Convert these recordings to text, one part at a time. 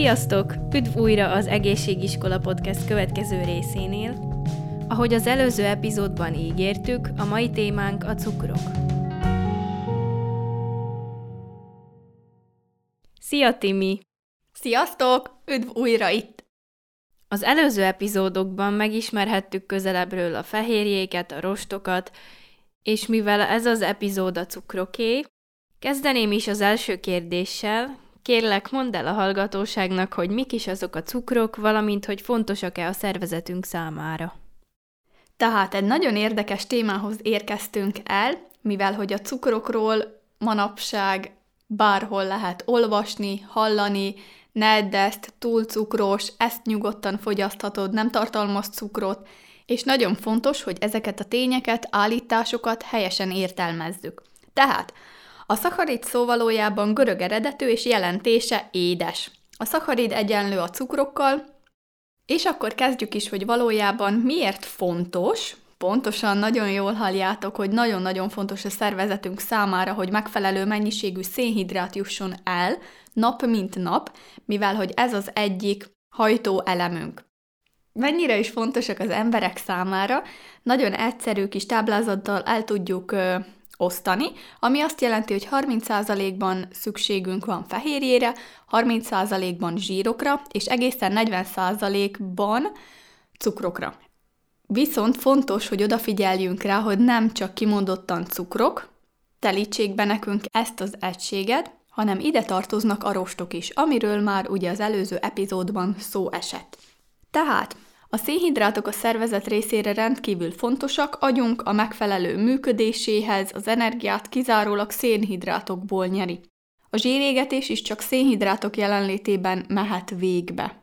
Sziasztok! Üdv újra az Egészségiskola Podcast következő részénél. Ahogy az előző epizódban ígértük, a mai témánk a cukrok. Szia Timi! Sziasztok! Üdv újra itt! Az előző epizódokban megismerhettük közelebbről a fehérjéket, a rostokat, és mivel ez az epizód a cukroké, kezdeném is az első kérdéssel, Kérlek, mondd el a hallgatóságnak, hogy mik is azok a cukrok, valamint hogy fontosak-e a szervezetünk számára. Tehát egy nagyon érdekes témához érkeztünk el, mivel hogy a cukrokról manapság bárhol lehet olvasni, hallani, ne edd ezt, túl cukros, ezt nyugodtan fogyaszthatod, nem tartalmaz cukrot, és nagyon fontos, hogy ezeket a tényeket, állításokat helyesen értelmezzük. Tehát a szacharid szó valójában görög eredetű és jelentése édes. A szacharid egyenlő a cukrokkal, és akkor kezdjük is, hogy valójában miért fontos, pontosan nagyon jól halljátok, hogy nagyon-nagyon fontos a szervezetünk számára, hogy megfelelő mennyiségű szénhidrát jusson el nap mint nap, mivel hogy ez az egyik hajtó elemünk. Mennyire is fontosak az emberek számára, nagyon egyszerű kis táblázattal el tudjuk osztani, ami azt jelenti, hogy 30%-ban szükségünk van fehérjére, 30%-ban zsírokra, és egészen 40%-ban cukrokra. Viszont fontos, hogy odafigyeljünk rá, hogy nem csak kimondottan cukrok, telítsék be nekünk ezt az egységet, hanem ide tartoznak a rostok is, amiről már ugye az előző epizódban szó esett. Tehát a szénhidrátok a szervezet részére rendkívül fontosak, agyunk a megfelelő működéséhez az energiát kizárólag szénhidrátokból nyeri. A zsírégetés is csak szénhidrátok jelenlétében mehet végbe.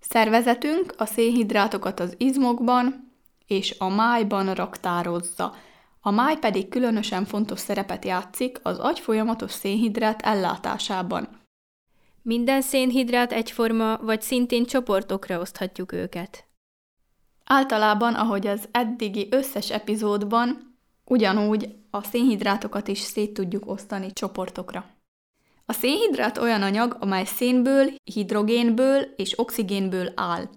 Szervezetünk a szénhidrátokat az izmokban és a májban raktározza, a máj pedig különösen fontos szerepet játszik az agy folyamatos szénhidrát ellátásában. Minden szénhidrát egyforma, vagy szintén csoportokra oszthatjuk őket? Általában, ahogy az eddigi összes epizódban, ugyanúgy a szénhidrátokat is szét tudjuk osztani csoportokra. A szénhidrát olyan anyag, amely szénből, hidrogénből és oxigénből áll.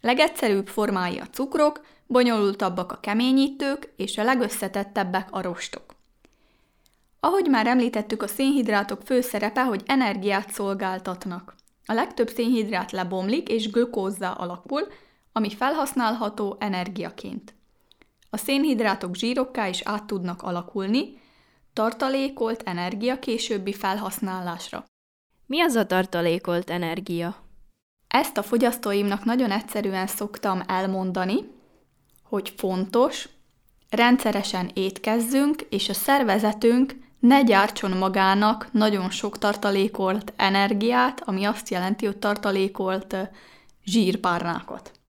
Legegyszerűbb formái a cukrok, bonyolultabbak a keményítők, és a legösszetettebbek a rostok. Ahogy már említettük, a szénhidrátok fő szerepe, hogy energiát szolgáltatnak. A legtöbb szénhidrát lebomlik és glükózzá alakul, ami felhasználható energiaként. A szénhidrátok zsírokká is át tudnak alakulni, tartalékolt energia későbbi felhasználásra. Mi az a tartalékolt energia? Ezt a fogyasztóimnak nagyon egyszerűen szoktam elmondani, hogy fontos, rendszeresen étkezzünk, és a szervezetünk ne gyártson magának nagyon sok tartalékolt energiát, ami azt jelenti, hogy tartalékolt zsírpárnákat.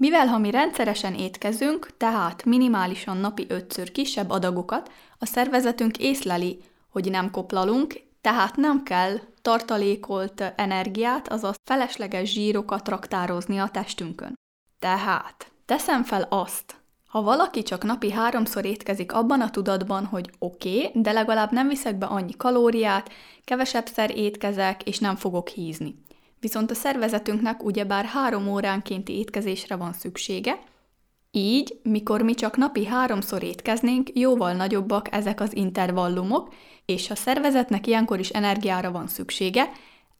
Mivel ha mi rendszeresen étkezünk, tehát minimálisan napi ötször kisebb adagokat, a szervezetünk észleli, hogy nem koplalunk, tehát nem kell tartalékolt energiát, azaz felesleges zsírokat raktározni a testünkön. Tehát teszem fel azt, ha valaki csak napi háromszor étkezik abban a tudatban, hogy oké, okay, de legalább nem viszek be annyi kalóriát, kevesebbszer étkezek, és nem fogok hízni. Viszont a szervezetünknek ugyebár három óránkénti étkezésre van szüksége, így, mikor mi csak napi háromszor étkeznénk, jóval nagyobbak ezek az intervallumok, és a szervezetnek ilyenkor is energiára van szüksége,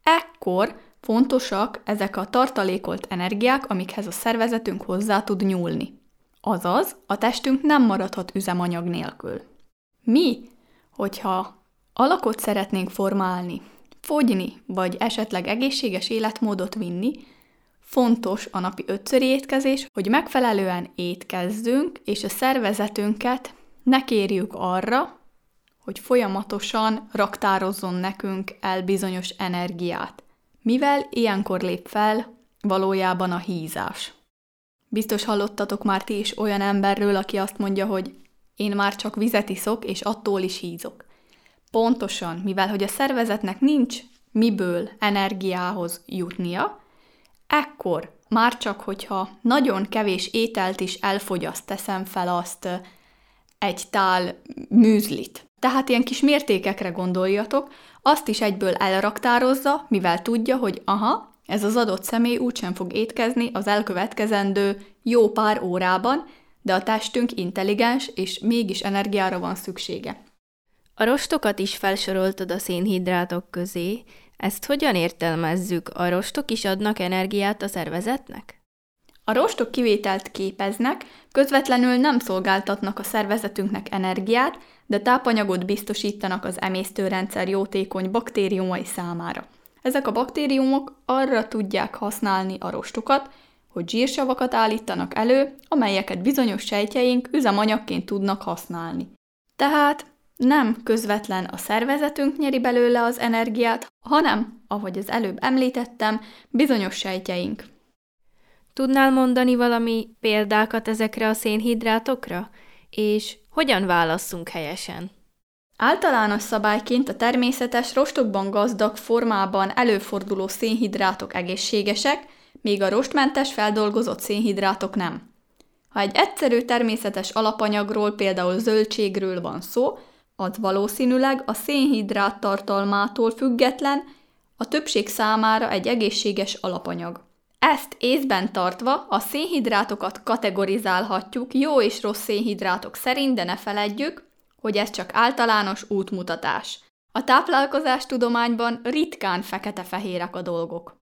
ekkor fontosak ezek a tartalékolt energiák, amikhez a szervezetünk hozzá tud nyúlni. Azaz, a testünk nem maradhat üzemanyag nélkül. Mi, hogyha alakot szeretnénk formálni, fogyni, vagy esetleg egészséges életmódot vinni, fontos a napi ötszöri étkezés, hogy megfelelően étkezzünk, és a szervezetünket ne kérjük arra, hogy folyamatosan raktározzon nekünk el bizonyos energiát, mivel ilyenkor lép fel valójában a hízás. Biztos hallottatok már ti is olyan emberről, aki azt mondja, hogy én már csak vizet iszok, és attól is hízok. Pontosan, mivel hogy a szervezetnek nincs miből energiához jutnia, ekkor már csak, hogyha nagyon kevés ételt is elfogyaszt, teszem fel azt egy tál műzlit. Tehát ilyen kis mértékekre gondoljatok, azt is egyből elraktározza, mivel tudja, hogy aha, Ez az adott személy úgysem fog étkezni az elkövetkezendő jó pár órában, de a testünk intelligens, és mégis energiára van szüksége. A rostokat is felsoroltad a szénhidrátok közé. Ezt hogyan értelmezzük? A rostok is adnak energiát a szervezetnek? A rostok kivételt képeznek, közvetlenül nem szolgáltatnak a szervezetünknek energiát, de tápanyagot biztosítanak az emésztőrendszer jótékony baktériumai számára. Ezek a baktériumok arra tudják használni a rostokat, hogy zsírsavakat állítanak elő, amelyeket bizonyos sejtjeink üzemanyagként tudnak használni. Tehát nem közvetlen a szervezetünk nyeri belőle az energiát, hanem, ahogy az előbb említettem, bizonyos sejtjeink. Tudnál mondani valami példákat ezekre a szénhidrátokra? És hogyan válasszunk helyesen? Általános szabályként a természetes rostokban gazdag formában előforduló szénhidrátok egészségesek, míg a rostmentes feldolgozott szénhidrátok nem. Ha egy egyszerű természetes alapanyagról, például zöldségről van szó, az valószínűleg a szénhidrát tartalmától független, a többség számára egy egészséges alapanyag. Ezt észben tartva a szénhidrátokat kategorizálhatjuk jó és rossz szénhidrátok szerint, de ne feledjük, hogy ez csak általános útmutatás. A táplálkozás tudományban ritkán fekete-fehérek a dolgok.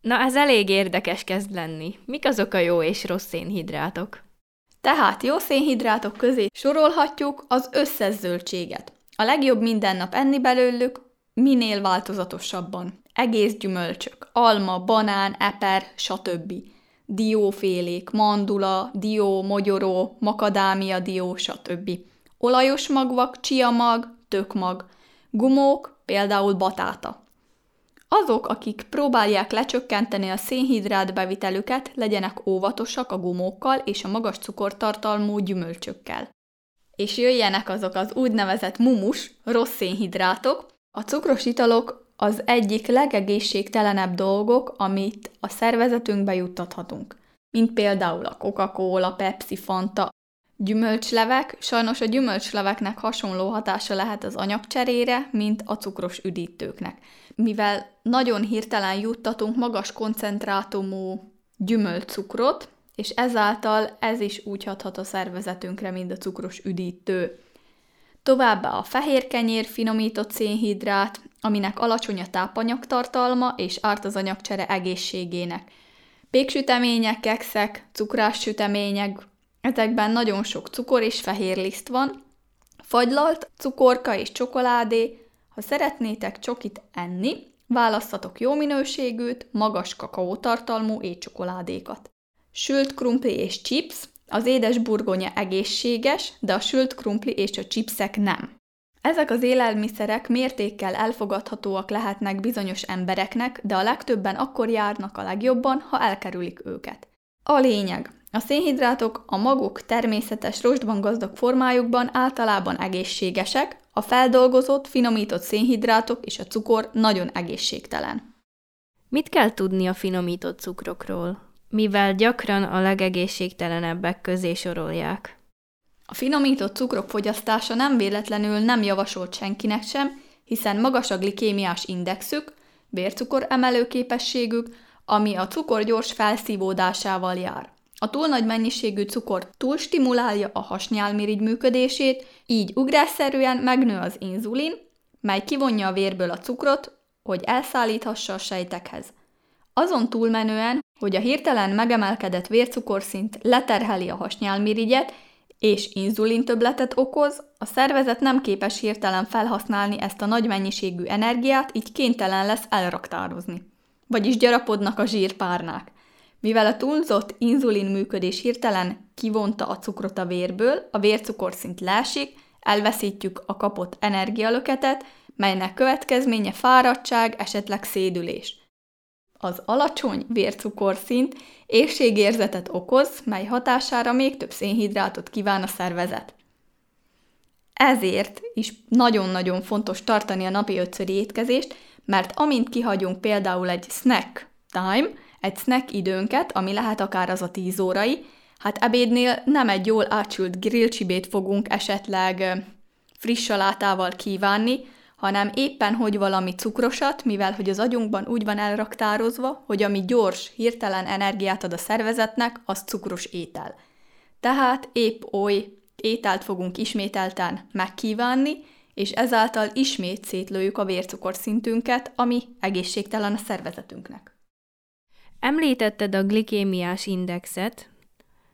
Na, ez elég érdekes kezd lenni. Mik azok a jó és rossz szénhidrátok? Tehát jó szénhidrátok közé sorolhatjuk az összes zöldséget. A legjobb minden nap enni belőlük, minél változatosabban. Egész gyümölcsök, alma, banán, eper, stb. Diófélék, mandula, dió, mogyoró, makadámia dió, stb. Olajos magvak, csiamag, tökmag. Gumók, például batáta. Azok, akik próbálják lecsökkenteni a szénhidrát bevitelüket, legyenek óvatosak a gumókkal és a magas cukortartalmú gyümölcsökkel. És jöjjenek azok az úgynevezett mumus, rossz szénhidrátok. A cukros italok az egyik legegészségtelenebb dolgok, amit a szervezetünkbe juttathatunk. Mint például a Coca-Cola, Pepsi, Fanta, gyümölcslevek. Sajnos a gyümölcsleveknek hasonló hatása lehet az anyagcserére, mint a cukros üdítőknek mivel nagyon hirtelen juttatunk magas koncentrátumú gyümölcscukrot, és ezáltal ez is úgy hathat a szervezetünkre, mint a cukros üdítő. Továbbá a fehér kenyér finomított szénhidrát, aminek alacsony a tápanyagtartalma és árt az anyagcsere egészségének. Péksütemények, kekszek, cukrás sütemények, ezekben nagyon sok cukor és fehér liszt van, fagylalt, cukorka és csokoládé, ha szeretnétek csokit enni, választatok jó minőségűt, magas kakaótartalmú étcsokoládékat. Sült krumpli és chips, az édes burgonya egészséges, de a sült krumpli és a chipsek nem. Ezek az élelmiszerek mértékkel elfogadhatóak lehetnek bizonyos embereknek, de a legtöbben akkor járnak a legjobban, ha elkerülik őket. A lényeg. A szénhidrátok a maguk természetes rostban gazdag formájukban általában egészségesek, a feldolgozott, finomított szénhidrátok és a cukor nagyon egészségtelen. Mit kell tudni a finomított cukrokról, mivel gyakran a legegészségtelenebbek közé sorolják? A finomított cukrok fogyasztása nem véletlenül nem javasolt senkinek sem, hiszen magas a glikémiás indexük, vércukor emelő képességük, ami a cukor gyors felszívódásával jár. A túl nagy mennyiségű cukor túlstimulálja a hasnyálmirigy működését, így ugrásszerűen megnő az inzulin, mely kivonja a vérből a cukrot, hogy elszállíthassa a sejtekhez. Azon túlmenően, hogy a hirtelen megemelkedett vércukorszint leterheli a hasnyálmirigyet, és inzulintöbletet okoz, a szervezet nem képes hirtelen felhasználni ezt a nagy mennyiségű energiát, így kénytelen lesz elraktározni. Vagyis gyarapodnak a zsírpárnák. Mivel a túlzott inzulin működés hirtelen kivonta a cukrot a vérből, a vércukorszint leesik, elveszítjük a kapott energialöketet, melynek következménye fáradtság, esetleg szédülés. Az alacsony vércukorszint éjségérzetet okoz, mely hatására még több szénhidrátot kíván a szervezet. Ezért is nagyon-nagyon fontos tartani a napi ötszöri étkezést, mert amint kihagyunk például egy snack time, egy snack időnket, ami lehet akár az a 10 órai, hát ebédnél nem egy jól átsült grillcsibét fogunk esetleg friss salátával kívánni, hanem éppen hogy valami cukrosat, mivel hogy az agyunkban úgy van elraktározva, hogy ami gyors, hirtelen energiát ad a szervezetnek, az cukros étel. Tehát épp oly ételt fogunk ismételten megkívánni, és ezáltal ismét szétlőjük a vércukorszintünket, ami egészségtelen a szervezetünknek. Említetted a glikémiás indexet.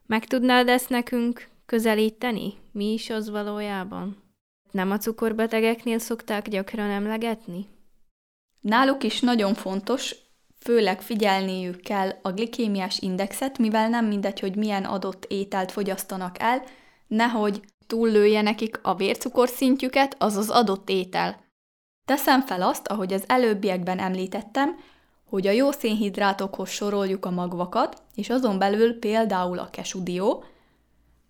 Meg tudnád ezt nekünk közelíteni? Mi is az valójában? Nem a cukorbetegeknél szokták gyakran emlegetni? Náluk is nagyon fontos, főleg figyelniük kell a glikémiás indexet, mivel nem mindegy, hogy milyen adott ételt fogyasztanak el, nehogy túllője nekik a vércukorszintjüket, az az adott étel. Teszem fel azt, ahogy az előbbiekben említettem, hogy a jó szénhidrátokhoz soroljuk a magvakat, és azon belül például a kesudió,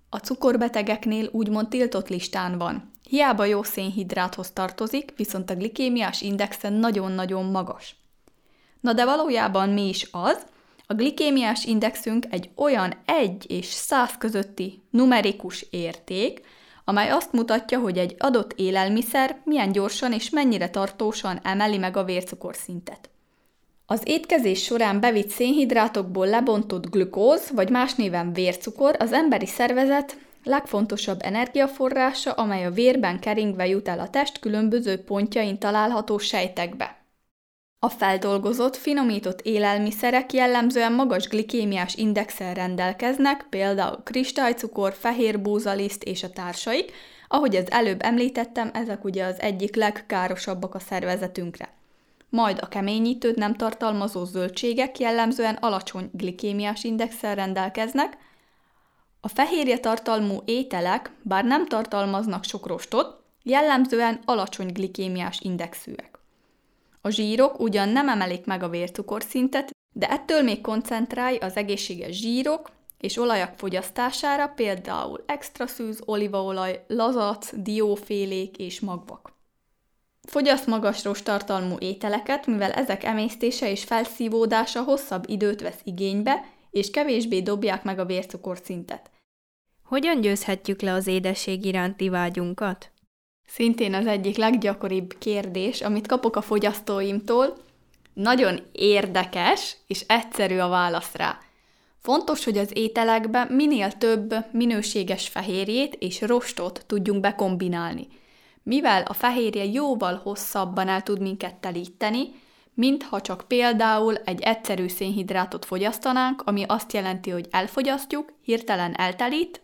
a cukorbetegeknél úgymond tiltott listán van. Hiába jó szénhidráthoz tartozik, viszont a glikémiás indexen nagyon-nagyon magas. Na de valójában mi is az? A glikémiás indexünk egy olyan 1 és 100 közötti numerikus érték, amely azt mutatja, hogy egy adott élelmiszer milyen gyorsan és mennyire tartósan emeli meg a vércukorszintet. Az étkezés során bevitt szénhidrátokból lebontott glükóz, vagy más néven vércukor az emberi szervezet legfontosabb energiaforrása, amely a vérben keringve jut el a test különböző pontjain található sejtekbe. A feldolgozott, finomított élelmiszerek jellemzően magas glikémiás indexel rendelkeznek, például kristálycukor, fehér búzaliszt és a társaik, ahogy az előbb említettem, ezek ugye az egyik legkárosabbak a szervezetünkre. Majd a keményítőt nem tartalmazó zöldségek jellemzően alacsony glikémiás indexel rendelkeznek, a fehérje tartalmú ételek, bár nem tartalmaznak sok rostot, jellemzően alacsony glikémiás indexűek. A zsírok ugyan nem emelik meg a vércukorszintet, de ettől még koncentrálj az egészséges zsírok és olajak fogyasztására, például extra szűz, olívaolaj, lazac, diófélék és magvak. Fogyasz magas rostartalmú ételeket, mivel ezek emésztése és felszívódása hosszabb időt vesz igénybe, és kevésbé dobják meg a vércukorszintet. Hogyan győzhetjük le az édesség iránti vágyunkat? Szintén az egyik leggyakoribb kérdés, amit kapok a fogyasztóimtól, nagyon érdekes és egyszerű a válasz rá. Fontos, hogy az ételekbe minél több minőséges fehérjét és rostot tudjunk bekombinálni. Mivel a fehérje jóval hosszabban el tud minket telíteni, mint ha csak például egy egyszerű szénhidrátot fogyasztanánk, ami azt jelenti, hogy elfogyasztjuk, hirtelen eltelít,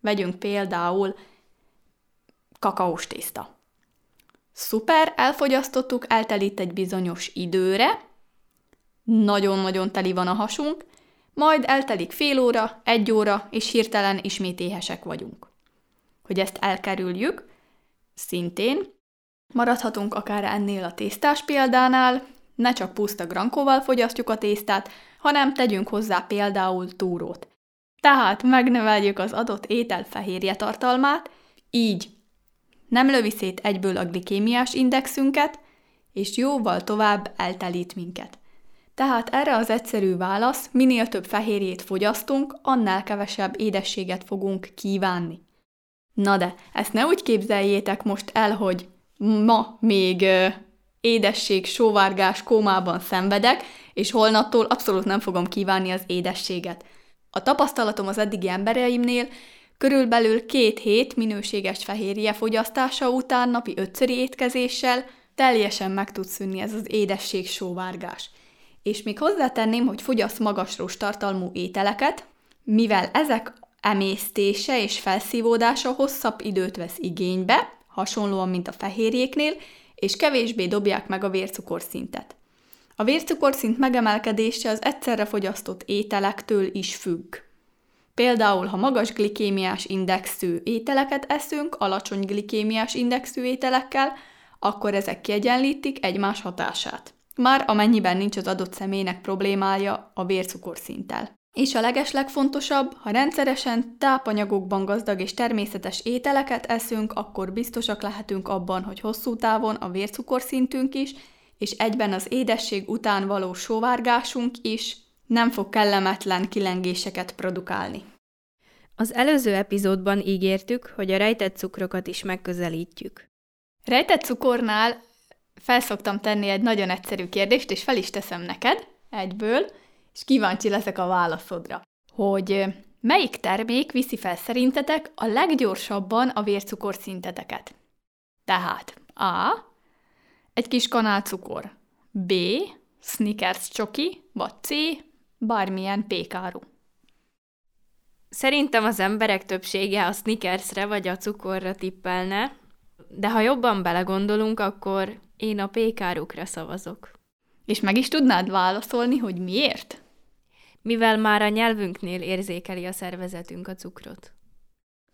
vegyünk például kakaós tészta. Szuper, elfogyasztottuk, eltelít egy bizonyos időre, nagyon-nagyon teli van a hasunk, majd eltelik fél óra, egy óra, és hirtelen ismét éhesek vagyunk. Hogy ezt elkerüljük, szintén maradhatunk akár ennél a tésztás példánál, ne csak puszta grankóval fogyasztjuk a tésztát, hanem tegyünk hozzá például túrót. Tehát megnöveljük az adott étel fehérje tartalmát, így nem lövi szét egyből a glikémiás indexünket, és jóval tovább eltelít minket. Tehát erre az egyszerű válasz, minél több fehérjét fogyasztunk, annál kevesebb édességet fogunk kívánni. Na de, ezt ne úgy képzeljétek most el, hogy ma még ö, édesség, sóvárgás kómában szenvedek, és holnattól abszolút nem fogom kívánni az édességet. A tapasztalatom az eddigi embereimnél Körülbelül két hét minőséges fehérje fogyasztása után napi ötszöri étkezéssel teljesen meg tud szűnni ez az édesség sóvárgás. És még hozzátenném, hogy fogyasz magas tartalmú ételeket, mivel ezek emésztése és felszívódása hosszabb időt vesz igénybe, hasonlóan, mint a fehérjéknél, és kevésbé dobják meg a vércukorszintet. A vércukorszint megemelkedése az egyszerre fogyasztott ételektől is függ. Például, ha magas glikémiás indexű ételeket eszünk, alacsony glikémiás indexű ételekkel, akkor ezek kiegyenlítik egymás hatását. Már amennyiben nincs az adott személynek problémája a vércukorszinttel. És a legeslegfontosabb, ha rendszeresen tápanyagokban gazdag és természetes ételeket eszünk, akkor biztosak lehetünk abban, hogy hosszú távon a vércukorszintünk is, és egyben az édesség után való sóvárgásunk is nem fog kellemetlen kilengéseket produkálni. Az előző epizódban ígértük, hogy a rejtett cukrokat is megközelítjük. Rejtett cukornál felszoktam tenni egy nagyon egyszerű kérdést, és fel is teszem neked egyből, és kíváncsi leszek a válaszodra, hogy melyik termék viszi fel szerintetek a leggyorsabban a vércukorszinteteket? Tehát A. Egy kis kanál cukor. B. Snickers csoki, vagy C. Bármilyen pékáru. Szerintem az emberek többsége a Snickersre vagy a cukorra tippelne, de ha jobban belegondolunk, akkor én a pékárukra szavazok. És meg is tudnád válaszolni, hogy miért? Mivel már a nyelvünknél érzékeli a szervezetünk a cukrot.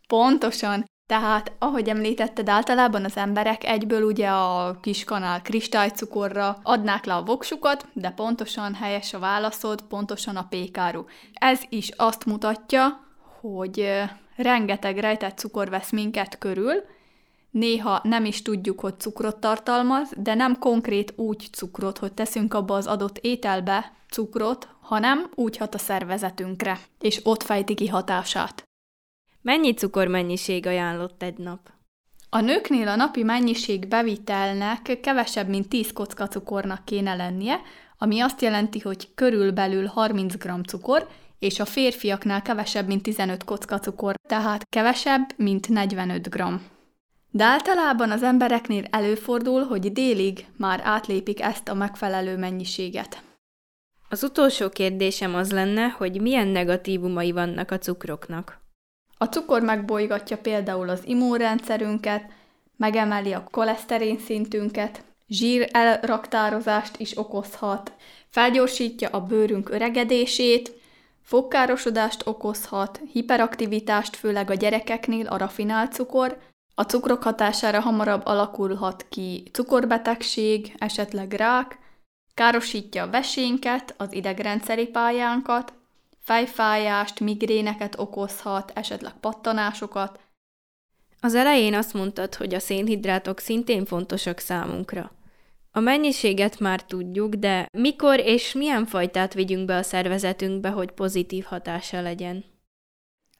Pontosan. Tehát, ahogy említetted, általában az emberek egyből ugye a kis kanál kristálycukorra adnák le a voksukat, de pontosan helyes a válaszod, pontosan a pékáru. Ez is azt mutatja, hogy rengeteg rejtett cukor vesz minket körül, néha nem is tudjuk, hogy cukrot tartalmaz, de nem konkrét úgy cukrot, hogy teszünk abba az adott ételbe cukrot, hanem úgy hat a szervezetünkre, és ott fejti ki hatását. Mennyi cukormennyiség ajánlott egy nap? A nőknél a napi mennyiség bevitelnek kevesebb, mint 10 kocka cukornak kéne lennie, ami azt jelenti, hogy körülbelül 30 g cukor, és a férfiaknál kevesebb, mint 15 kocka cukor, tehát kevesebb, mint 45 g. De általában az embereknél előfordul, hogy délig már átlépik ezt a megfelelő mennyiséget. Az utolsó kérdésem az lenne, hogy milyen negatívumai vannak a cukroknak. A cukor megbolygatja például az immunrendszerünket, megemeli a koleszterin szintünket, zsír elraktározást is okozhat, felgyorsítja a bőrünk öregedését, fogkárosodást okozhat, hiperaktivitást főleg a gyerekeknél a rafinált cukor, a cukrok hatására hamarabb alakulhat ki cukorbetegség, esetleg rák, károsítja a vesénket, az idegrendszeri pályánkat, fejfájást, migréneket okozhat, esetleg pattanásokat. Az elején azt mondtad, hogy a szénhidrátok szintén fontosak számunkra. A mennyiséget már tudjuk, de mikor és milyen fajtát vigyünk be a szervezetünkbe, hogy pozitív hatása legyen?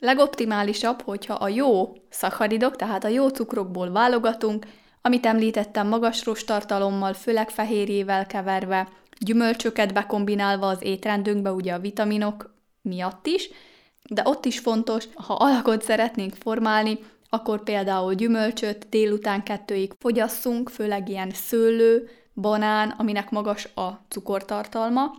Legoptimálisabb, hogyha a jó szacharidok, tehát a jó cukrokból válogatunk, amit említettem magas rostartalommal, főleg fehérjével keverve, gyümölcsöket bekombinálva az étrendünkbe, ugye a vitaminok miatt is, de ott is fontos, ha alakot szeretnénk formálni, akkor például gyümölcsöt délután kettőig fogyasszunk, főleg ilyen szőlő, banán, aminek magas a cukortartalma,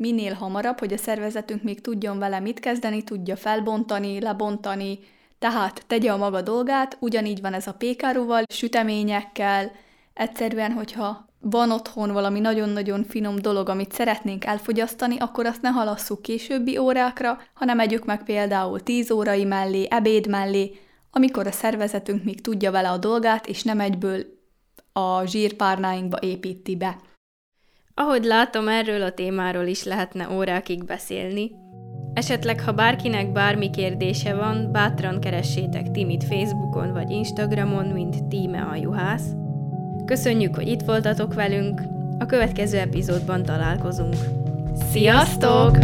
minél hamarabb, hogy a szervezetünk még tudjon vele mit kezdeni, tudja felbontani, lebontani, tehát tegye a maga dolgát, ugyanígy van ez a pékáruval, süteményekkel, egyszerűen, hogyha van otthon valami nagyon-nagyon finom dolog, amit szeretnénk elfogyasztani, akkor azt ne halasszuk későbbi órákra, hanem együk meg például 10 órai mellé, ebéd mellé, amikor a szervezetünk még tudja vele a dolgát, és nem egyből a zsírpárnáinkba építi be. Ahogy látom, erről a témáról is lehetne órákig beszélni. Esetleg, ha bárkinek bármi kérdése van, bátran keressétek Timit Facebookon vagy Instagramon, mint Tíme a juhász. Köszönjük, hogy itt voltatok velünk, a következő epizódban találkozunk. Sziasztok!